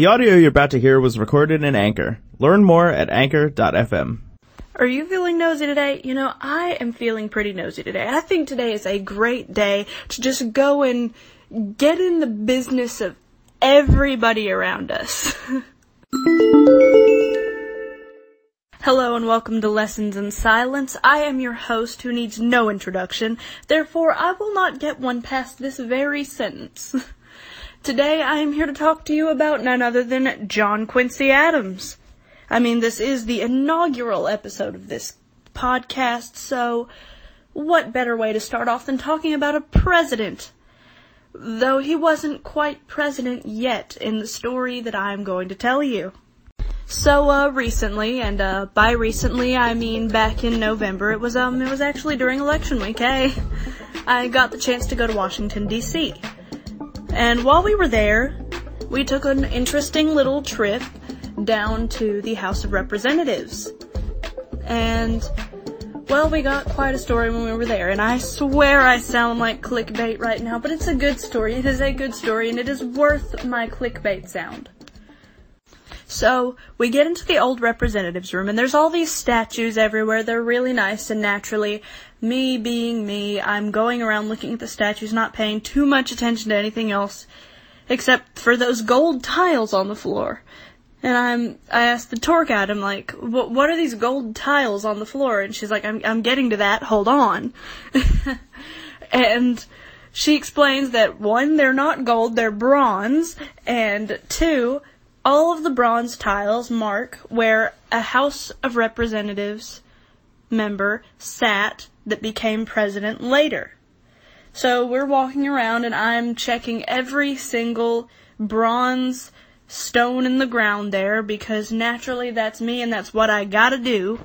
The audio you're about to hear was recorded in Anchor. Learn more at anchor.fm. Are you feeling nosy today? You know, I am feeling pretty nosy today. I think today is a great day to just go and get in the business of everybody around us. Hello and welcome to Lessons in Silence. I am your host who needs no introduction, therefore I will not get one past this very sentence. Today I am here to talk to you about none other than John Quincy Adams. I mean, this is the inaugural episode of this podcast, so what better way to start off than talking about a president? Though he wasn't quite president yet in the story that I'm going to tell you. So, uh, recently, and, uh, by recently, I mean back in November, it was, um, it was actually during election week, hey? I got the chance to go to Washington, D.C. And while we were there, we took an interesting little trip down to the House of Representatives. And, well, we got quite a story when we were there, and I swear I sound like clickbait right now, but it's a good story. It is a good story, and it is worth my clickbait sound. So, we get into the old representatives room, and there's all these statues everywhere. They're really nice, and naturally, me being me, I'm going around looking at the statues, not paying too much attention to anything else, except for those gold tiles on the floor. And I'm, I asked the tour guide, I'm like, what are these gold tiles on the floor? And she's like, I'm, I'm getting to that, hold on. and she explains that one, they're not gold, they're bronze, and two, all of the bronze tiles mark where a House of Representatives member sat that became president later. So we're walking around and I'm checking every single bronze stone in the ground there because naturally that's me and that's what I gotta do.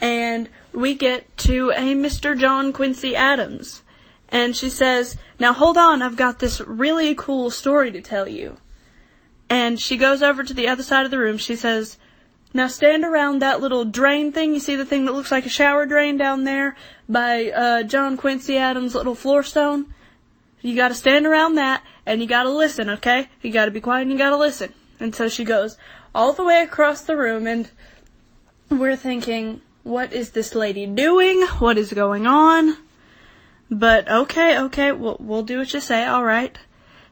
And we get to a Mr. John Quincy Adams. And she says, Now hold on, I've got this really cool story to tell you. And she goes over to the other side of the room. She says, now stand around that little drain thing. You see the thing that looks like a shower drain down there by uh, John Quincy Adams' little floor stone? You gotta stand around that and you gotta listen, okay? You gotta be quiet and you gotta listen. And so she goes all the way across the room and we're thinking, what is this lady doing? What is going on? But okay, okay, we'll, we'll do what you say, alright.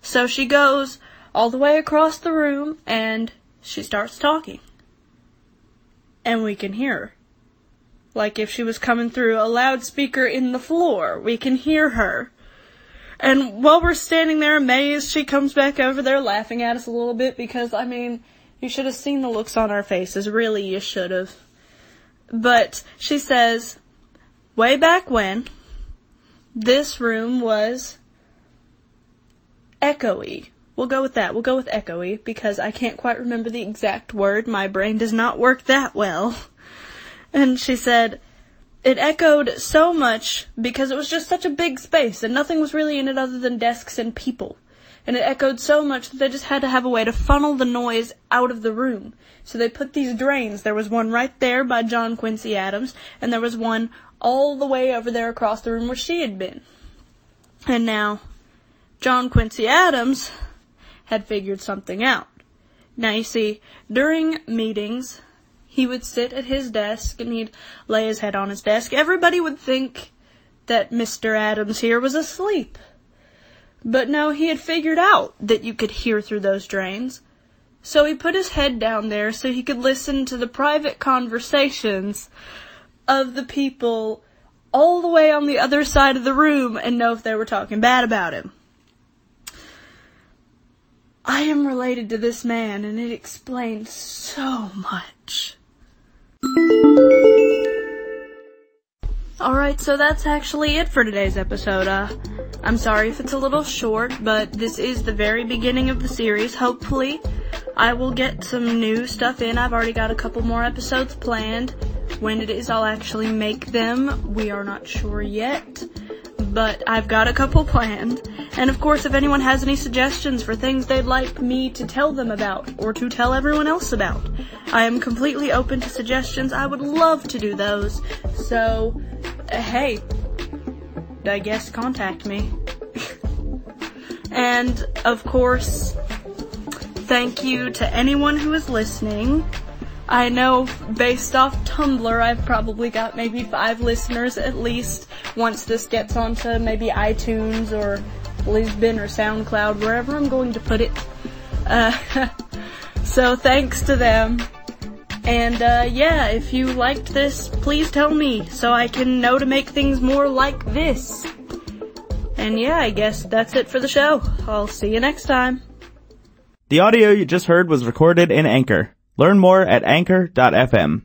So she goes all the way across the room and she starts talking. And we can hear her. Like if she was coming through a loudspeaker in the floor, we can hear her. And while we're standing there amazed, she comes back over there laughing at us a little bit because, I mean, you should have seen the looks on our faces. Really, you should have. But she says, way back when, this room was echoey. We'll go with that. We'll go with echoey because I can't quite remember the exact word. My brain does not work that well. And she said, it echoed so much because it was just such a big space and nothing was really in it other than desks and people. And it echoed so much that they just had to have a way to funnel the noise out of the room. So they put these drains. There was one right there by John Quincy Adams, and there was one all the way over there across the room where she had been. And now, John Quincy Adams had figured something out. Now you see, during meetings, he would sit at his desk and he'd lay his head on his desk. Everybody would think that Mr. Adams here was asleep. But no, he had figured out that you could hear through those drains. So he put his head down there so he could listen to the private conversations of the people all the way on the other side of the room and know if they were talking bad about him. I am related to this man, and it explains so much. Alright, so that's actually it for today's episode. Uh, I'm sorry if it's a little short, but this is the very beginning of the series. Hopefully, I will get some new stuff in. I've already got a couple more episodes planned. When it is I'll actually make them, we are not sure yet but I've got a couple planned. And of course, if anyone has any suggestions for things they'd like me to tell them about or to tell everyone else about, I am completely open to suggestions. I would love to do those. So, uh, hey, I guess contact me. and of course, thank you to anyone who is listening. I know based off Tumblr, I've probably got maybe five listeners at least once this gets onto maybe iTunes or Libsyn or SoundCloud, wherever I'm going to put it. Uh, so thanks to them. And uh, yeah, if you liked this, please tell me so I can know to make things more like this. And yeah, I guess that's it for the show. I'll see you next time. The audio you just heard was recorded in Anchor. Learn more at anchor.fm.